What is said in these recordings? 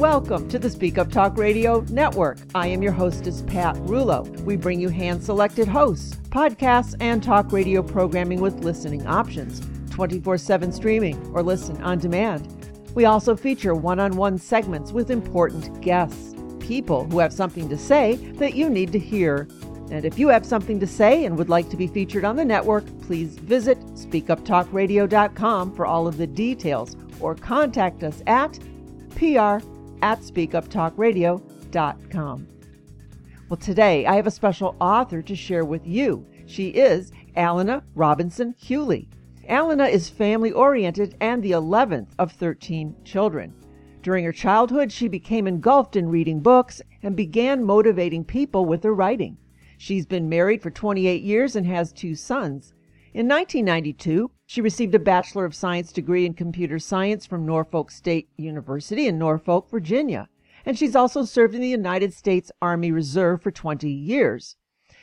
Welcome to the Speak Up Talk Radio Network. I am your hostess, Pat Rullo. We bring you hand selected hosts, podcasts, and talk radio programming with listening options, 24 7 streaming, or listen on demand. We also feature one on one segments with important guests, people who have something to say that you need to hear. And if you have something to say and would like to be featured on the network, please visit speakuptalkradio.com for all of the details or contact us at pr at speakuptalkradio.com. Well, today I have a special author to share with you. She is Allyna Robinson Hewley. Allyna is family oriented and the 11th of 13 children. During her childhood, she became engulfed in reading books and began motivating people with her writing. She's been married for 28 years and has two sons. In 1992, she received a Bachelor of Science degree in computer science from Norfolk State University in Norfolk, Virginia. And she's also served in the United States Army Reserve for 20 years.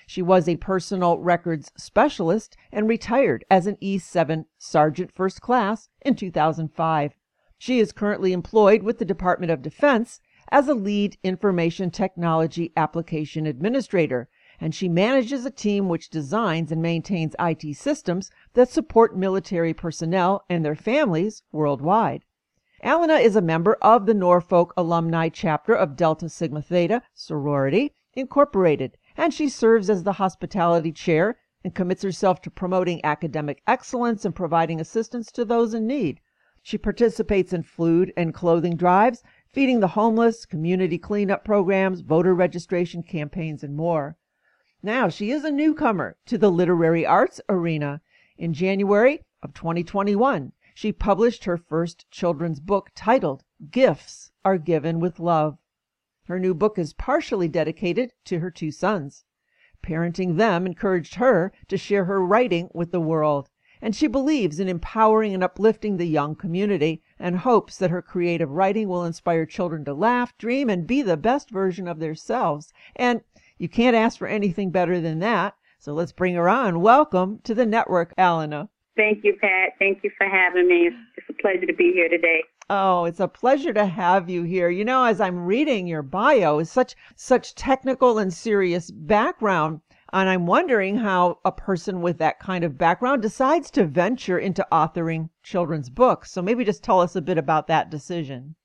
She was a personal records specialist and retired as an E7 Sergeant First Class in 2005. She is currently employed with the Department of Defense as a lead information technology application administrator and she manages a team which designs and maintains IT systems that support military personnel and their families worldwide. Allyna is a member of the Norfolk alumni chapter of Delta Sigma Theta Sorority Incorporated, and she serves as the hospitality chair and commits herself to promoting academic excellence and providing assistance to those in need. She participates in food and clothing drives, feeding the homeless, community cleanup programs, voter registration campaigns, and more. Now, she is a newcomer to the literary arts arena. In January of 2021, she published her first children's book titled Gifts Are Given with Love. Her new book is partially dedicated to her two sons. Parenting them encouraged her to share her writing with the world, and she believes in empowering and uplifting the young community and hopes that her creative writing will inspire children to laugh, dream, and be the best version of themselves. And you can't ask for anything better than that. So let's bring her on. Welcome to the network, Allyna. Thank you, Pat. Thank you for having me. It's a pleasure to be here today. Oh, it's a pleasure to have you here. You know, as I'm reading your bio, it's such such technical and serious background. And I'm wondering how a person with that kind of background decides to venture into authoring children's books. So maybe just tell us a bit about that decision.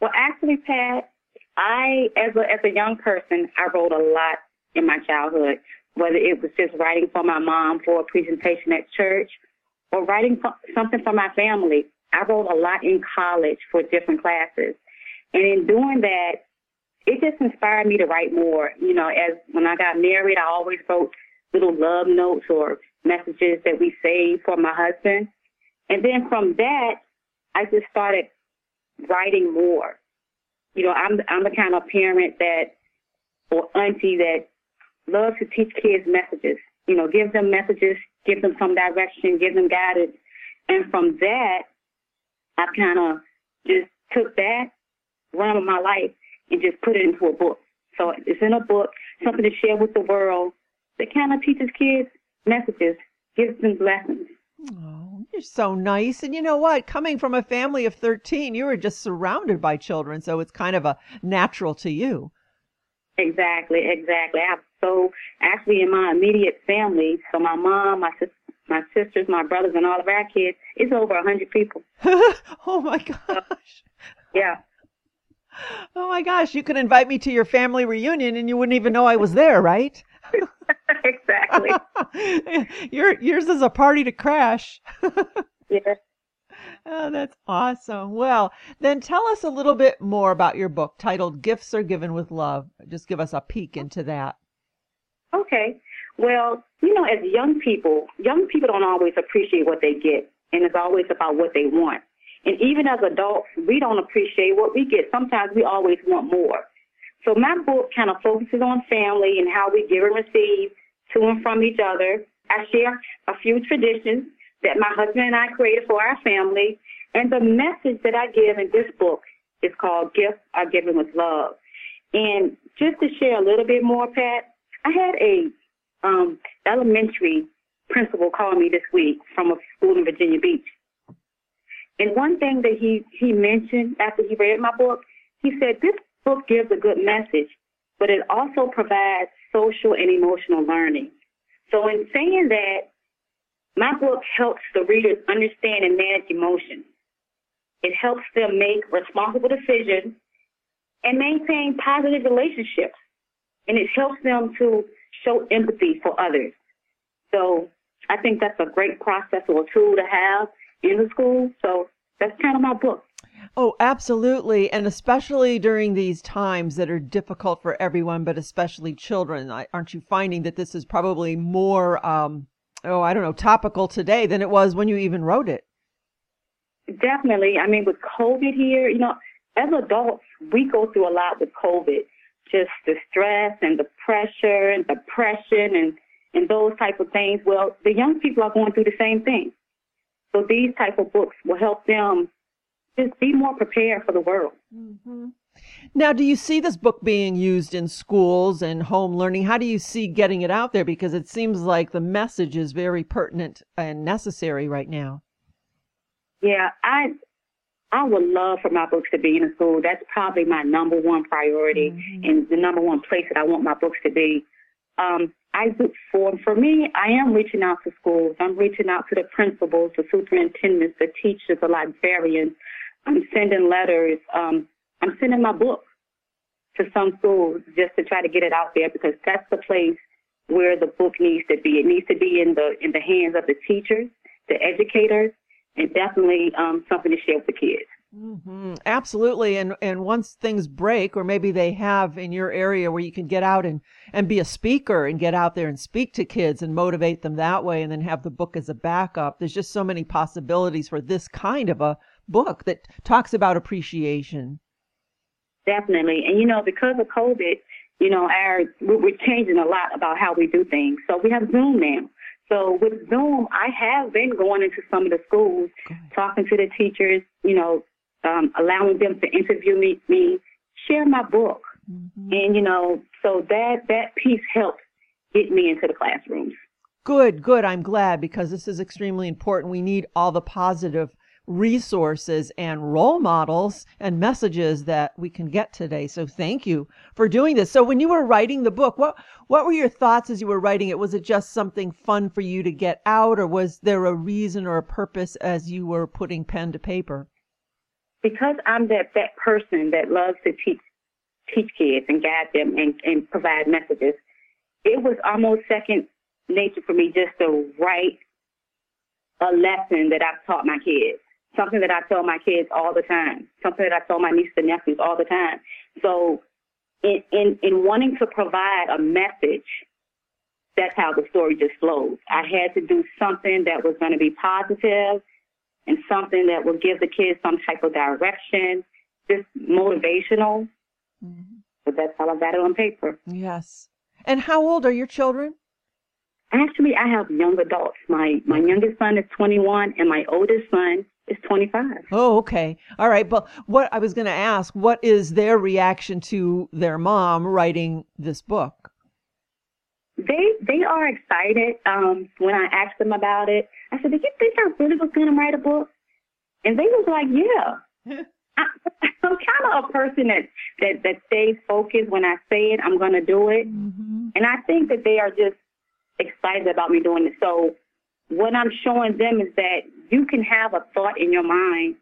Well, actually, Pat, I, as a, as a young person, I wrote a lot in my childhood, whether it was just writing for my mom for a presentation at church or writing something for my family. I wrote a lot in college for different classes. And in doing that, it just inspired me to write more. You know, as when I got married, I always wrote little love notes or messages that we saved for my husband. And then from that, I just started writing more you know, I'm I'm the kind of parent that or auntie that loves to teach kids messages. You know, give them messages, give them some direction, give them guidance. And from that, I kind of just took that run of my life and just put it into a book. So it's in a book, something to share with the world that kind of teaches kids messages, gives them lessons. You're so nice. And you know what? Coming from a family of 13, you were just surrounded by children, so it's kind of a natural to you. Exactly, exactly. I have so actually in my immediate family, so my mom, my sis, my sisters, my brothers, and all of our kids, it's over a hundred people. oh my gosh. yeah. Oh my gosh, you could invite me to your family reunion and you wouldn't even know I was there, right? exactly. Your yours is a party to crash. yes. Oh, that's awesome. Well, then tell us a little bit more about your book titled Gifts Are Given with Love. Just give us a peek into that. Okay. Well, you know, as young people, young people don't always appreciate what they get, and it's always about what they want. And even as adults, we don't appreciate what we get. Sometimes we always want more. So my book kind of focuses on family and how we give and receive to and from each other. I share a few traditions that my husband and I created for our family. And the message that I give in this book is called Gifts Are Given with Love. And just to share a little bit more, Pat, I had a um, elementary principal call me this week from a school in Virginia Beach. And one thing that he, he mentioned after he read my book, he said, this book gives a good message, but it also provides social and emotional learning. So in saying that, my book helps the readers understand and manage emotions. It helps them make responsible decisions and maintain positive relationships. And it helps them to show empathy for others. So I think that's a great process or tool to have in the school. So that's kind of my book. Oh, absolutely. And especially during these times that are difficult for everyone, but especially children. Aren't you finding that this is probably more, um, oh, I don't know, topical today than it was when you even wrote it? Definitely. I mean, with COVID here, you know, as adults, we go through a lot with COVID. Just the stress and the pressure and depression and, and those type of things. Well, the young people are going through the same thing. So these type of books will help them just be more prepared for the world. Mm-hmm. Now, do you see this book being used in schools and home learning? How do you see getting it out there? Because it seems like the message is very pertinent and necessary right now. Yeah, I I would love for my books to be in a school. That's probably my number one priority mm-hmm. and the number one place that I want my books to be. Um, I for for me, I am reaching out to schools. I'm reaching out to the principals, the superintendents, the teachers, the librarians. I'm sending letters. Um, I'm sending my book to some schools just to try to get it out there because that's the place where the book needs to be. It needs to be in the in the hands of the teachers, the educators, and definitely um, something to share with the kids. Mm-hmm. Absolutely. And and once things break, or maybe they have in your area where you can get out and, and be a speaker and get out there and speak to kids and motivate them that way and then have the book as a backup. There's just so many possibilities for this kind of a book that talks about appreciation. Definitely. And you know, because of COVID, you know, our we're changing a lot about how we do things. So we have Zoom now. So with Zoom, I have been going into some of the schools, talking to the teachers, you know, um, allowing them to interview me, me share my book. Mm-hmm. And, you know, so that, that piece helped get me into the classrooms. Good, good. I'm glad because this is extremely important. We need all the positive resources and role models and messages that we can get today. So thank you for doing this. So when you were writing the book, what what were your thoughts as you were writing it? Was it just something fun for you to get out or was there a reason or a purpose as you were putting pen to paper? because I'm that that person that loves to teach teach kids and guide them and, and provide messages, it was almost second nature for me just to write a lesson that I've taught my kids. Something that I tell my kids all the time. Something that I tell my nieces and nephews all the time. So in, in, in wanting to provide a message, that's how the story just flows. I had to do something that was going to be positive and something that will give the kids some type of direction, just motivational. Mm-hmm. But that's how I got it on paper. Yes. And how old are your children? Actually, I have young adults. My my youngest son is 21, and my oldest son is 25. Oh, okay. All right. But what I was going to ask, what is their reaction to their mom writing this book? They they are excited. Um, when I asked them about it, I said, "Did you think I really was going to write a book?" And they was like, "Yeah." I, I'm kind of a person that that that stays focused. When I say it, I'm going to do it. Mm-hmm. And I think that they are just excited about me doing it. So what I'm showing them is that you can have a thought in your mind,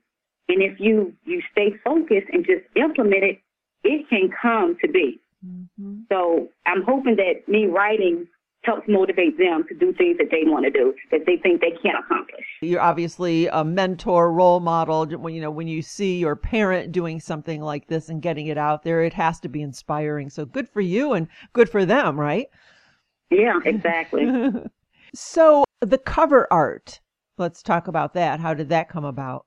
and if you you stay focused and just implement it, it can come to be. Mm-hmm. So I'm hoping that me writing helps motivate them to do things that they want to do that they think they can't accomplish. You're obviously a mentor, role model. When you know when you see your parent doing something like this and getting it out there, it has to be inspiring. So good for you and good for them, right? Yeah, exactly. so the cover art. Let's talk about that. How did that come about?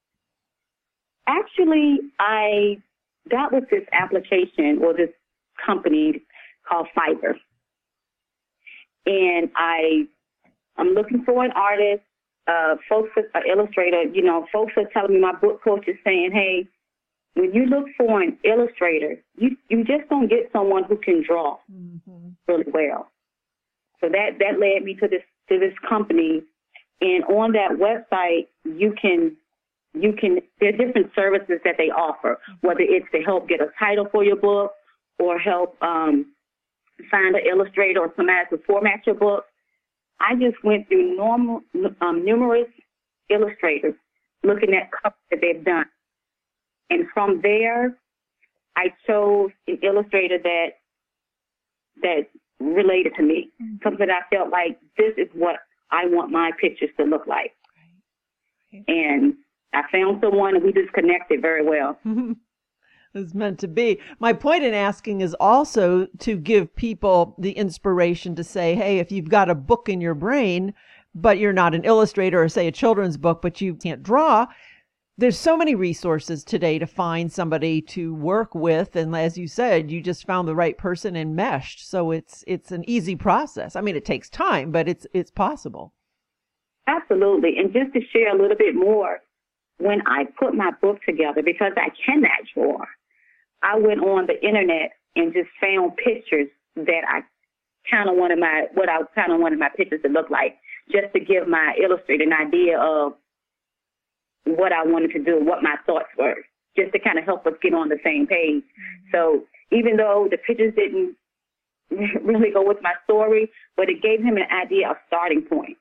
Actually, I got with this application or this company called Fiverr. And I, I'm looking for an artist. Uh, folks, an illustrator, you know, folks are telling me my book coach is saying, hey, when you look for an illustrator, you you just don't get someone who can draw mm-hmm. really well. So that that led me to this to this company, and on that website you can you can, there are different services that they offer, whether it's to help get a title for your book or help um, find an illustrator or somebody to format your book. I just went through normal, um, numerous illustrators looking at covers that they've done. And from there, I chose an illustrator that that related to me, mm-hmm. something that I felt like this is what I want my pictures to look like. Right. And I found someone and we just connected very well. It's meant to be. My point in asking is also to give people the inspiration to say, hey, if you've got a book in your brain, but you're not an illustrator or say a children's book, but you can't draw, there's so many resources today to find somebody to work with and as you said you just found the right person and meshed. So it's it's an easy process. I mean it takes time but it's it's possible. Absolutely. And just to share a little bit more when i put my book together because i cannot draw i went on the internet and just found pictures that i kind of wanted my what i kind of wanted my pictures to look like just to give my illustrator an idea of what I wanted to do, what my thoughts were, just to kind of help us get on the same page. Mm-hmm. So even though the pictures didn't really go with my story, but it gave him an idea, of starting point.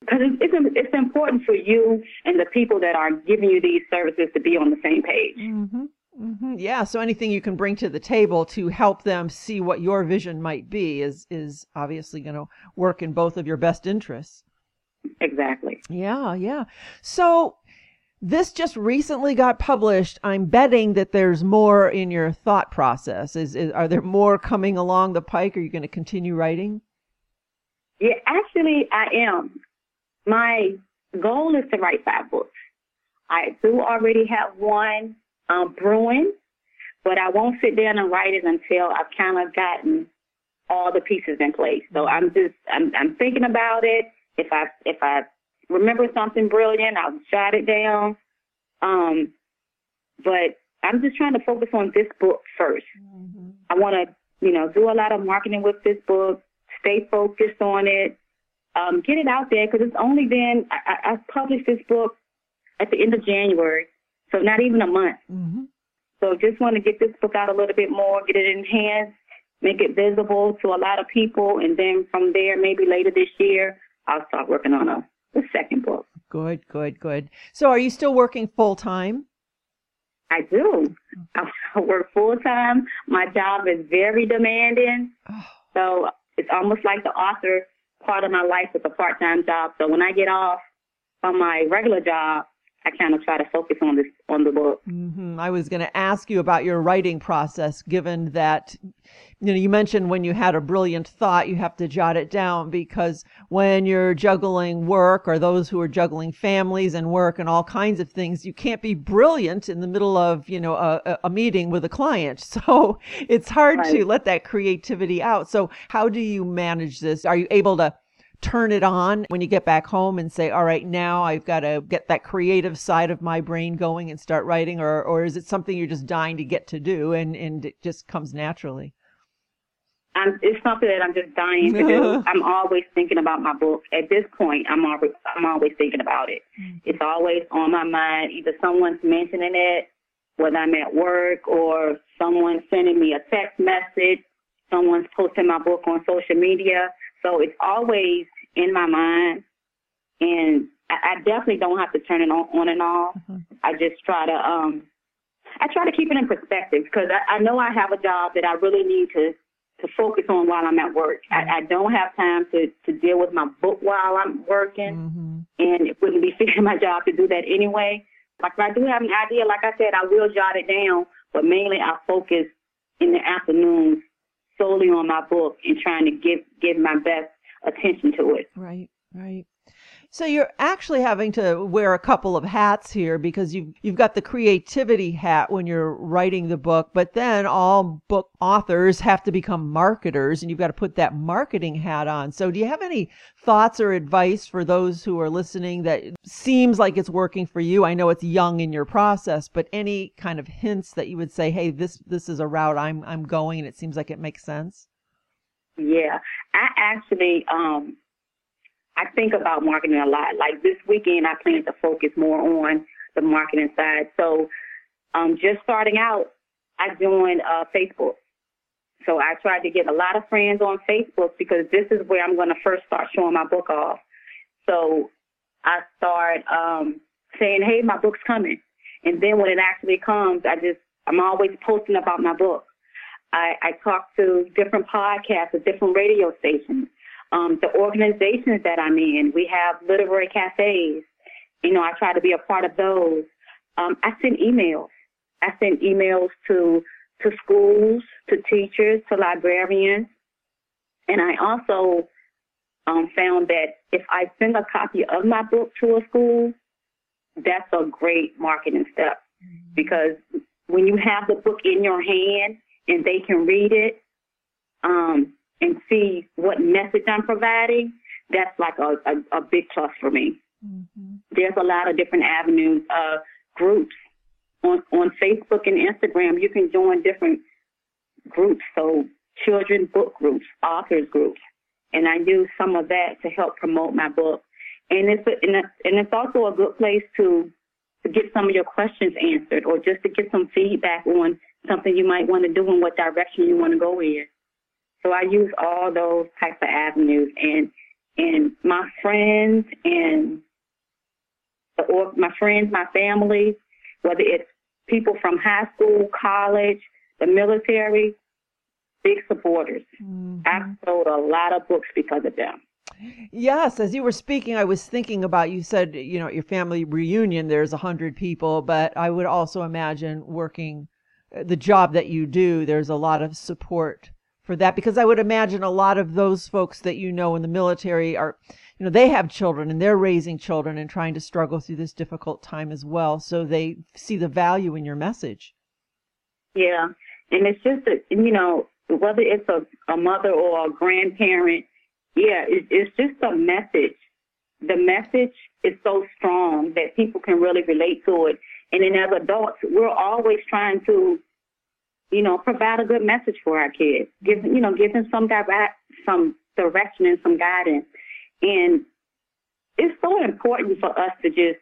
Because it's, it's, it's important for you and the people that are giving you these services to be on the same page. Mm-hmm. Mm-hmm. Yeah. So anything you can bring to the table to help them see what your vision might be is is obviously going to work in both of your best interests. Exactly. Yeah. Yeah. So this just recently got published. I'm betting that there's more in your thought process. Is, is are there more coming along the pike? Are you going to continue writing? Yeah, actually, I am. My goal is to write five books. I do already have one um, brewing, but I won't sit down and write it until I've kind of gotten all the pieces in place. So I'm just I'm, I'm thinking about it. If I if I remember something brilliant, I'll jot it down. Um, but I'm just trying to focus on this book 1st mm-hmm. I want to, you know, do a lot of marketing with this book, stay focused on it, um, get it out there because it's only been, I, I published this book at the end of January, so not even a month. Mm-hmm. So just want to get this book out a little bit more, get it in hands, make it visible to a lot of people, and then from there, maybe later this year, I'll start working on a the second book. Good, good, good. So are you still working full time? I do. I work full time. My job is very demanding. Oh. So it's almost like the author part of my life is a part time job. So when I get off from my regular job, I kind of try to focus on this on the book. Mm-hmm. I was going to ask you about your writing process, given that you know you mentioned when you had a brilliant thought, you have to jot it down because when you're juggling work or those who are juggling families and work and all kinds of things, you can't be brilliant in the middle of you know a, a meeting with a client. So it's hard right. to let that creativity out. So how do you manage this? Are you able to turn it on when you get back home and say, all right, now I've got to get that creative side of my brain going and start writing? Or, or is it something you're just dying to get to do and, and it just comes naturally? I'm, it's something that I'm just dying to do. I'm always thinking about my book. At this point, I'm always, I'm always thinking about it. Mm-hmm. It's always on my mind. Either someone's mentioning it, whether I'm at work or someone sending me a text message, someone's posting my book on social media. So it's always in my mind, and I, I definitely don't have to turn it on, on and off. Mm-hmm. I just try to um, I try to keep it in perspective because I, I know I have a job that I really need to to focus on while I'm at work. Mm-hmm. I, I don't have time to to deal with my book while I'm working, mm-hmm. and it wouldn't be fair to my job to do that anyway. Like if I do have an idea, like I said, I will jot it down, but mainly I focus in the afternoons solely on my book and trying to give give my best attention to it. Right, right. So you're actually having to wear a couple of hats here because you've you've got the creativity hat when you're writing the book, but then all book authors have to become marketers and you've got to put that marketing hat on. So do you have any thoughts or advice for those who are listening that seems like it's working for you? I know it's young in your process, but any kind of hints that you would say, "Hey, this this is a route I'm I'm going and it seems like it makes sense?" Yeah. I actually um I think about marketing a lot. Like this weekend, I plan to focus more on the marketing side. So, um, just starting out, I joined uh, Facebook. So I tried to get a lot of friends on Facebook because this is where I'm going to first start showing my book off. So I start um, saying, "Hey, my book's coming," and then when it actually comes, I just I'm always posting about my book. I, I talk to different podcasts different radio stations. Um, the organizations that I'm in, we have literary cafes. You know, I try to be a part of those. Um, I send emails. I send emails to to schools, to teachers, to librarians, and I also um, found that if I send a copy of my book to a school, that's a great marketing step because when you have the book in your hand and they can read it um, and see what message I'm providing, that's like a, a, a big plus for me. Mm-hmm. There's a lot of different avenues, uh, groups on, on Facebook and Instagram. You can join different groups, so children book groups, authors groups, and I use some of that to help promote my book. And it's a, and it's, and it's also a good place to to get some of your questions answered, or just to get some feedback on something you might want to do and what direction you want to go in. So I use all those types of avenues, and and my friends and the, or my friends, my family, whether it's people from high school, college, the military, big supporters. Mm-hmm. I've sold a lot of books because of them. Yes, as you were speaking, I was thinking about you said, you know, at your family reunion, there's a hundred people, but I would also imagine working uh, the job that you do, there's a lot of support for that because I would imagine a lot of those folks that you know in the military are, you know, they have children and they're raising children and trying to struggle through this difficult time as well. So they see the value in your message. Yeah. And it's just, that you know, whether it's a, a mother or a grandparent, yeah, it, it's just a message. The message is so strong that people can really relate to it. And then as adults, we're always trying to, you know, provide a good message for our kids. Give, you know, give them some direct, some direction and some guidance. And it's so important for us to just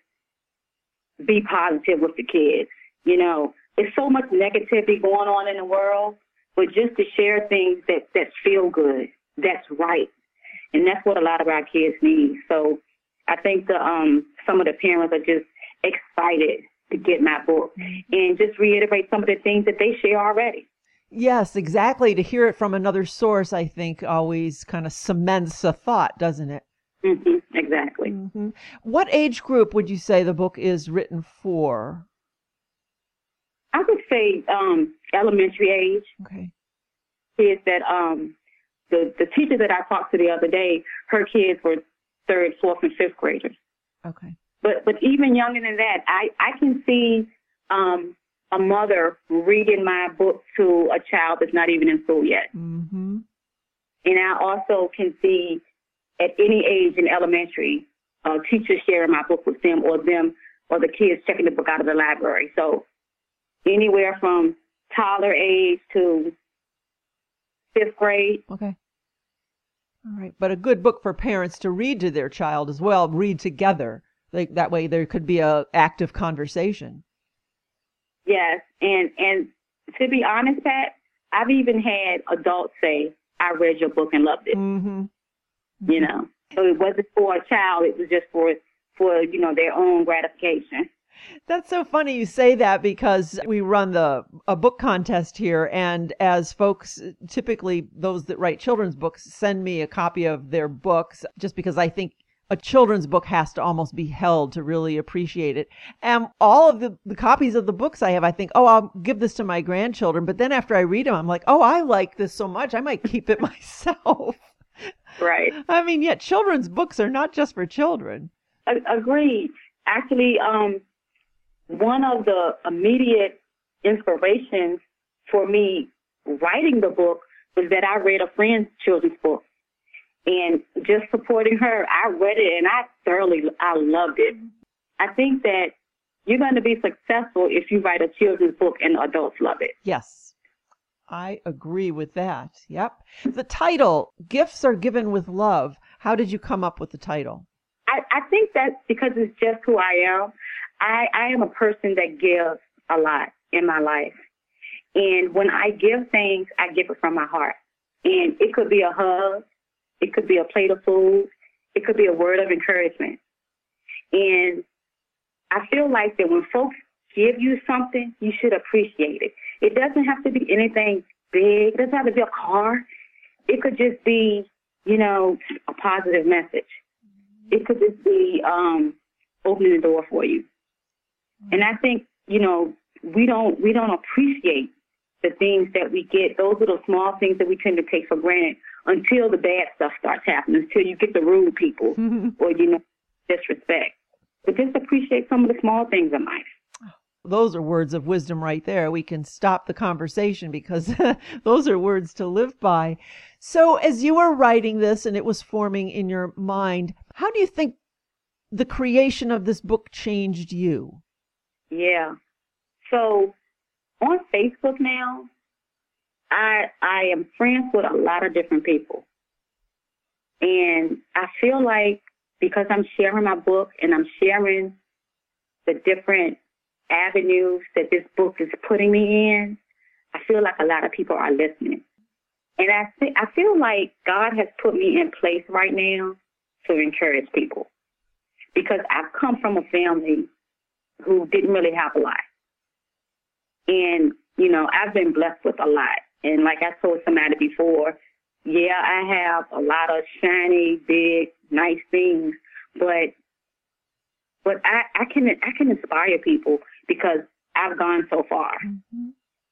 be positive with the kids. You know, there's so much negativity going on in the world but just to share things that that feel good, that's right, and that's what a lot of our kids need. So I think the um some of the parents are just excited to get my book and just reiterate some of the things that they share already. Yes, exactly. To hear it from another source, I think, always kind of cements a thought, doesn't it? Mm-hmm, exactly. Mm-hmm. What age group would you say the book is written for? I would say um, elementary age. Okay. Kids that um, the the teacher that I talked to the other day, her kids were third, fourth, and fifth graders. Okay. But but even younger than that, I I can see um, a mother reading my book to a child that's not even in school yet. Mm-hmm. And I also can see at any age in elementary, uh, teachers sharing my book with them, or them, or the kids checking the book out of the library. So anywhere from toddler age to fifth grade. Okay. All right, but a good book for parents to read to their child as well. Read together. Like that way, there could be a active conversation. Yes, and and to be honest, Pat, I've even had adults say, "I read your book and loved it." Mm-hmm. You know, so it wasn't for a child; it was just for for you know their own gratification. That's so funny you say that because we run the a book contest here and as folks typically those that write children's books send me a copy of their books just because I think a children's book has to almost be held to really appreciate it. And all of the, the copies of the books I have, I think, oh, I'll give this to my grandchildren. But then after I read them, I'm like, oh, I like this so much, I might keep it myself. Right. I mean, yet children's books are not just for children. I, Agreed. Actually, um, one of the immediate inspirations for me writing the book was that I read a friend's children's book. And just supporting her, I read it and I thoroughly, I loved it. I think that you're going to be successful if you write a children's book and adults love it. Yes. I agree with that. Yep. The title, Gifts Are Given with Love. How did you come up with the title? I, I think that's because it's just who I am. I, I am a person that gives a lot in my life. And when I give things, I give it from my heart. And it could be a hug. It could be a plate of food. It could be a word of encouragement. And I feel like that when folks give you something, you should appreciate it. It doesn't have to be anything big. It doesn't have to be a car. It could just be, you know, a positive message. It could just be um, opening the door for you. And I think, you know, we don't we don't appreciate the things that we get, those little small things that we tend to take for granted until the bad stuff starts happening, until you get the rude people or, you know, disrespect. But just appreciate some of the small things in life those are words of wisdom right there. We can stop the conversation because those are words to live by. So, as you were writing this and it was forming in your mind, how do you think the creation of this book changed you? Yeah. So, on Facebook now, I I am friends with a lot of different people. And I feel like because I'm sharing my book and I'm sharing the different avenues that this book is putting me in, I feel like a lot of people are listening. And I I feel like God has put me in place right now to encourage people because I've come from a family who didn't really have a lot. And, you know, I've been blessed with a lot. And like I told somebody before, yeah, I have a lot of shiny, big, nice things, but but I, I can I can inspire people because I've gone so far. Mm-hmm.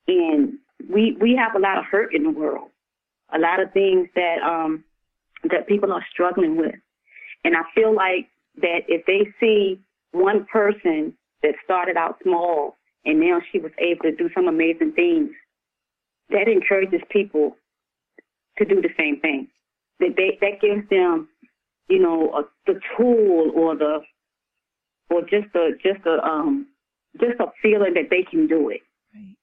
And we we have a lot of hurt in the world. A lot of things that um that people are struggling with. And I feel like that if they see one person that started out small and now she was able to do some amazing things, that encourages people to do the same thing. That they, that gives them, you know, a, the tool or the or just a just a um just a feeling that they can do it. Right.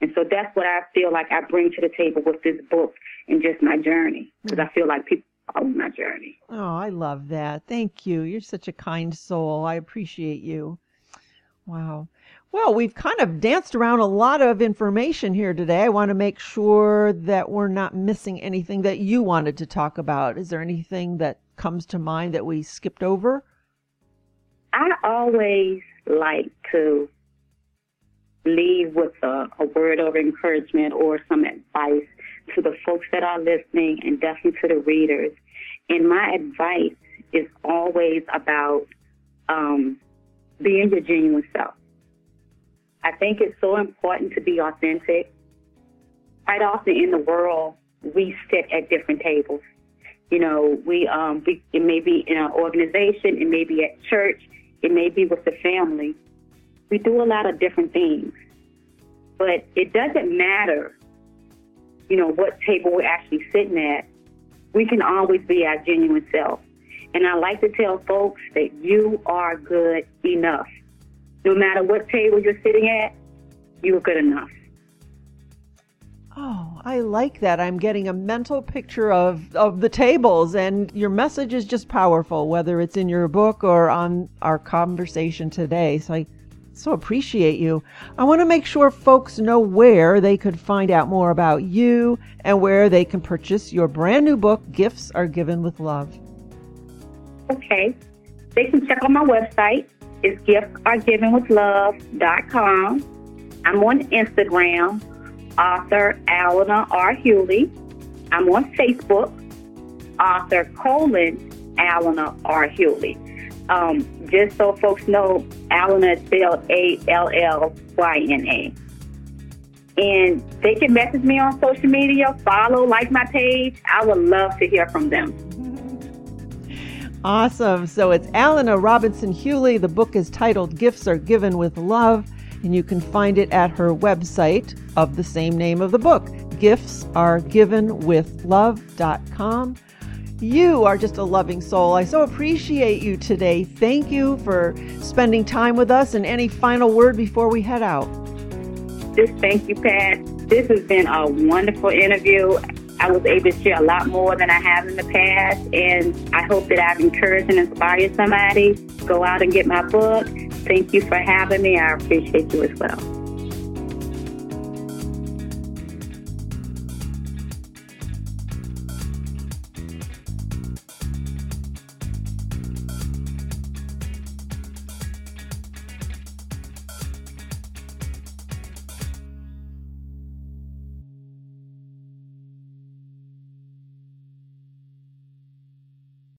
And so that's what I feel like I bring to the table with this book and just my journey because I feel like people follow my journey. Oh, I love that. Thank you. You're such a kind soul. I appreciate you. Wow. Well, we've kind of danced around a lot of information here today. I want to make sure that we're not missing anything that you wanted to talk about. Is there anything that comes to mind that we skipped over? I always like to leave with a, a word of encouragement or some advice to the folks that are listening and definitely to the readers. And my advice is always about um, being your genuine self. I think it's so important to be authentic. Quite often in the world, we sit at different tables. You know, we, um, we it may be in an organization, it may be at church, it may be with the family. We do a lot of different things. But it doesn't matter, you know, what table we're actually sitting at. We can always be our genuine self. And I like to tell folks that you are good enough. No matter what table you're sitting at, you are good enough. Oh, I like that. I'm getting a mental picture of, of the tables, and your message is just powerful, whether it's in your book or on our conversation today. So I so appreciate you. I want to make sure folks know where they could find out more about you and where they can purchase your brand new book, Gifts Are Given with Love. Okay. They can check on my website. It's giftsaregivenwithlove.com. I'm on Instagram author Allyna R. Hewley. I'm on Facebook, author colon Allyna R. Hewley. Um, just so folks know, Allyna is spelled A L L Y N A. And they can message me on social media, follow, like my page. I would love to hear from them. Awesome. So it's Allyna Robinson Hewley. The book is titled Gifts Are Given with Love and you can find it at her website of the same name of the book, giftsaregivenwithlove.com. You are just a loving soul. I so appreciate you today. Thank you for spending time with us. And any final word before we head out? Just thank you, Pat. This has been a wonderful interview. I was able to share a lot more than I have in the past. And I hope that I've encouraged and inspired somebody. Go out and get my book. Thank you for having me. I appreciate you as well.